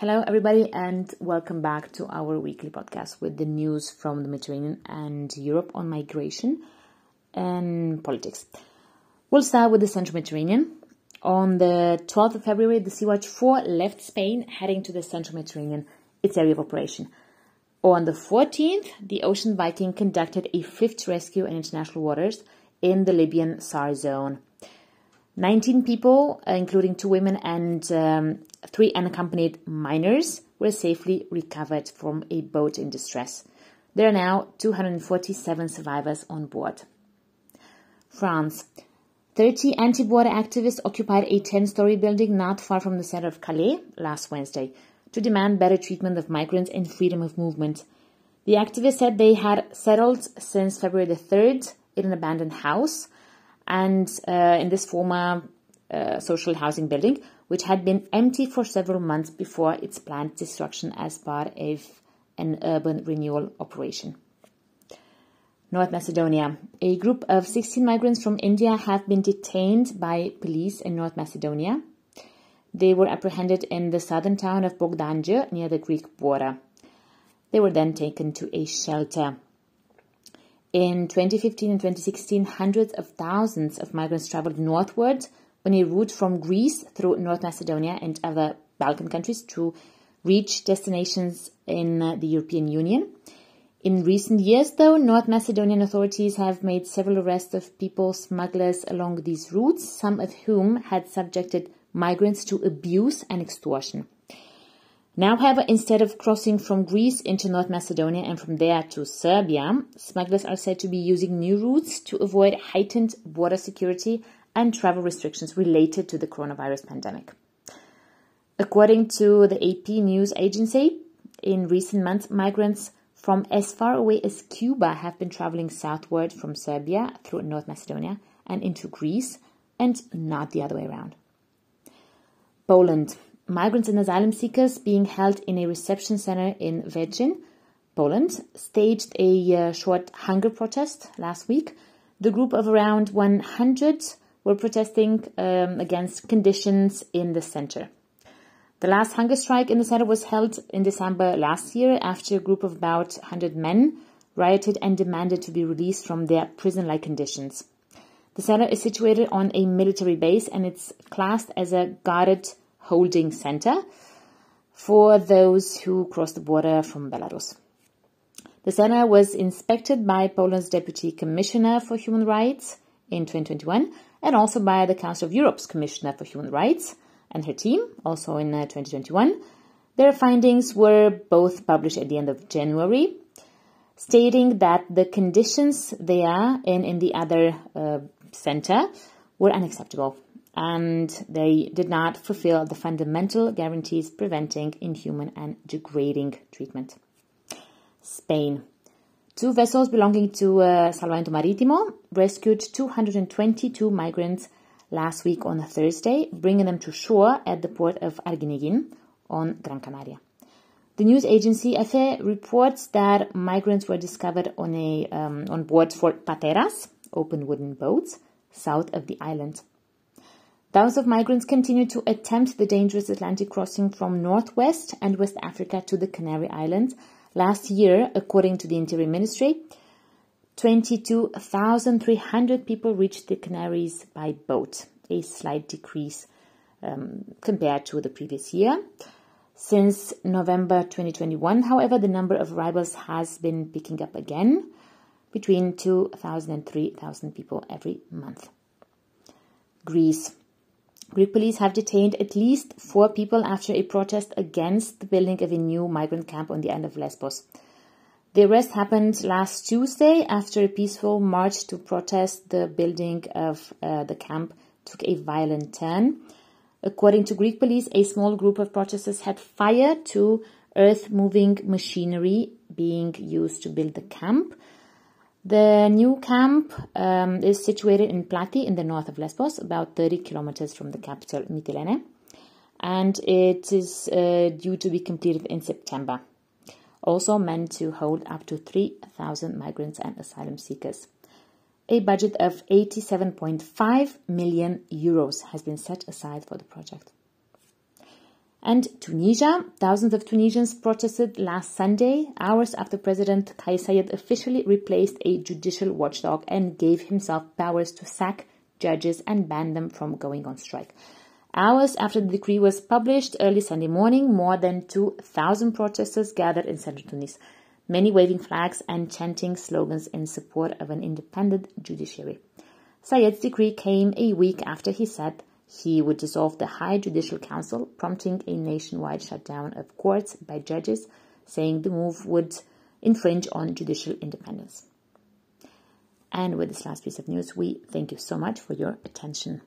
Hello, everybody, and welcome back to our weekly podcast with the news from the Mediterranean and Europe on migration and politics. We'll start with the Central Mediterranean. On the 12th of February, the Sea-Watch 4 left Spain heading to the Central Mediterranean, its area of operation. On the 14th, the Ocean Viking conducted a fifth rescue in international waters in the Libyan SAR zone. 19 people, uh, including two women and um, three unaccompanied minors, were safely recovered from a boat in distress. There are now 247 survivors on board. France. 30 anti border activists occupied a 10 story building not far from the center of Calais last Wednesday to demand better treatment of migrants and freedom of movement. The activists said they had settled since February the 3rd in an abandoned house and uh, in this former uh, social housing building, which had been empty for several months before its planned destruction as part of an urban renewal operation. North Macedonia. A group of 16 migrants from India have been detained by police in North Macedonia. They were apprehended in the southern town of Bogdanje near the Greek border. They were then taken to a shelter. In 2015 and 2016, hundreds of thousands of migrants traveled northward on a route from Greece through North Macedonia and other Balkan countries to reach destinations in the European Union. In recent years, though, North Macedonian authorities have made several arrests of people smugglers along these routes, some of whom had subjected migrants to abuse and extortion. Now, however, instead of crossing from Greece into North Macedonia and from there to Serbia, smugglers are said to be using new routes to avoid heightened border security and travel restrictions related to the coronavirus pandemic. According to the AP news agency, in recent months, migrants from as far away as Cuba have been traveling southward from Serbia through North Macedonia and into Greece, and not the other way around. Poland migrants and asylum seekers being held in a reception center in Wędrzyn, Poland, staged a uh, short hunger protest last week. The group of around 100 were protesting um, against conditions in the center. The last hunger strike in the center was held in December last year after a group of about 100 men rioted and demanded to be released from their prison like conditions. The center is situated on a military base and it's classed as a guarded holding center for those who cross the border from Belarus. The center was inspected by Poland's Deputy Commissioner for Human Rights in 2021 and also by the Council of Europe's Commissioner for Human Rights and her team, also in uh, 2021. Their findings were both published at the end of January, stating that the conditions they are in in the other uh, center were unacceptable and they did not fulfill the fundamental guarantees preventing inhuman and degrading treatment. Spain. Two vessels belonging to uh, Salvamento Marítimo rescued 222 migrants last week on a Thursday, bringing them to shore at the port of Arguineguin on Gran Canaria. The news agency EFE reports that migrants were discovered on a um, on board four pateras, open wooden boats, south of the island. Thousands of migrants continue to attempt the dangerous Atlantic crossing from Northwest and West Africa to the Canary Islands. Last year, according to the Interior Ministry, 22,300 people reached the Canaries by boat, a slight decrease um, compared to the previous year. Since November 2021, however, the number of arrivals has been picking up again, between 2,000 and 3,000 people every month. Greece. Greek police have detained at least four people after a protest against the building of a new migrant camp on the island of Lesbos. The arrest happened last Tuesday after a peaceful march to protest the building of uh, the camp took a violent turn. According to Greek police, a small group of protesters had fired to earth moving machinery being used to build the camp. The new camp um, is situated in Plati in the north of Lesbos, about 30 kilometers from the capital Mytilene, and it is uh, due to be completed in September. Also meant to hold up to 3,000 migrants and asylum seekers. A budget of 87.5 million euros has been set aside for the project. And Tunisia, thousands of Tunisians protested last Sunday, hours after President Kais Saied officially replaced a judicial watchdog and gave himself powers to sack judges and ban them from going on strike. Hours after the decree was published early Sunday morning, more than 2,000 protesters gathered in central Tunis, many waving flags and chanting slogans in support of an independent judiciary. Saied's decree came a week after he said he would dissolve the High Judicial Council, prompting a nationwide shutdown of courts by judges, saying the move would infringe on judicial independence. And with this last piece of news, we thank you so much for your attention.